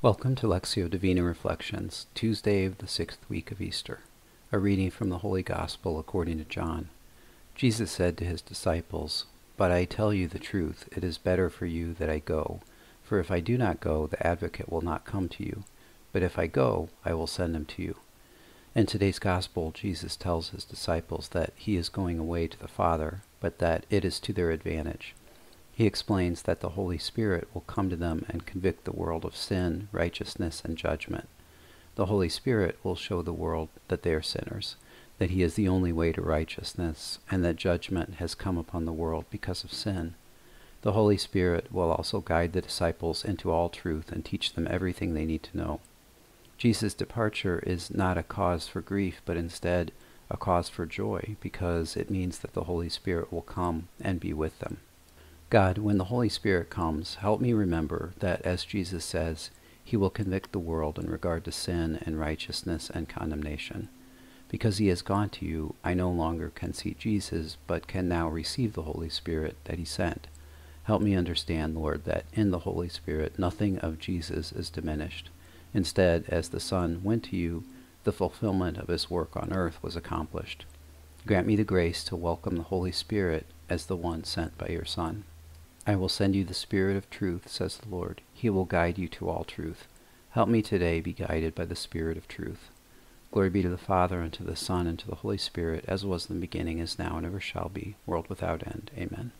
Welcome to Lectio Divina Reflections, Tuesday of the sixth week of Easter. A reading from the Holy Gospel according to John. Jesus said to his disciples, But I tell you the truth, it is better for you that I go. For if I do not go, the advocate will not come to you. But if I go, I will send him to you. In today's Gospel, Jesus tells his disciples that he is going away to the Father, but that it is to their advantage. He explains that the Holy Spirit will come to them and convict the world of sin, righteousness, and judgment. The Holy Spirit will show the world that they are sinners, that He is the only way to righteousness, and that judgment has come upon the world because of sin. The Holy Spirit will also guide the disciples into all truth and teach them everything they need to know. Jesus' departure is not a cause for grief, but instead a cause for joy, because it means that the Holy Spirit will come and be with them. God, when the Holy Spirit comes, help me remember that, as Jesus says, he will convict the world in regard to sin and righteousness and condemnation. Because he has gone to you, I no longer can see Jesus, but can now receive the Holy Spirit that he sent. Help me understand, Lord, that in the Holy Spirit nothing of Jesus is diminished. Instead, as the Son went to you, the fulfillment of his work on earth was accomplished. Grant me the grace to welcome the Holy Spirit as the one sent by your Son. I will send you the Spirit of truth, says the Lord. He will guide you to all truth. Help me today be guided by the Spirit of truth. Glory be to the Father, and to the Son, and to the Holy Spirit, as was in the beginning, is now, and ever shall be, world without end. Amen.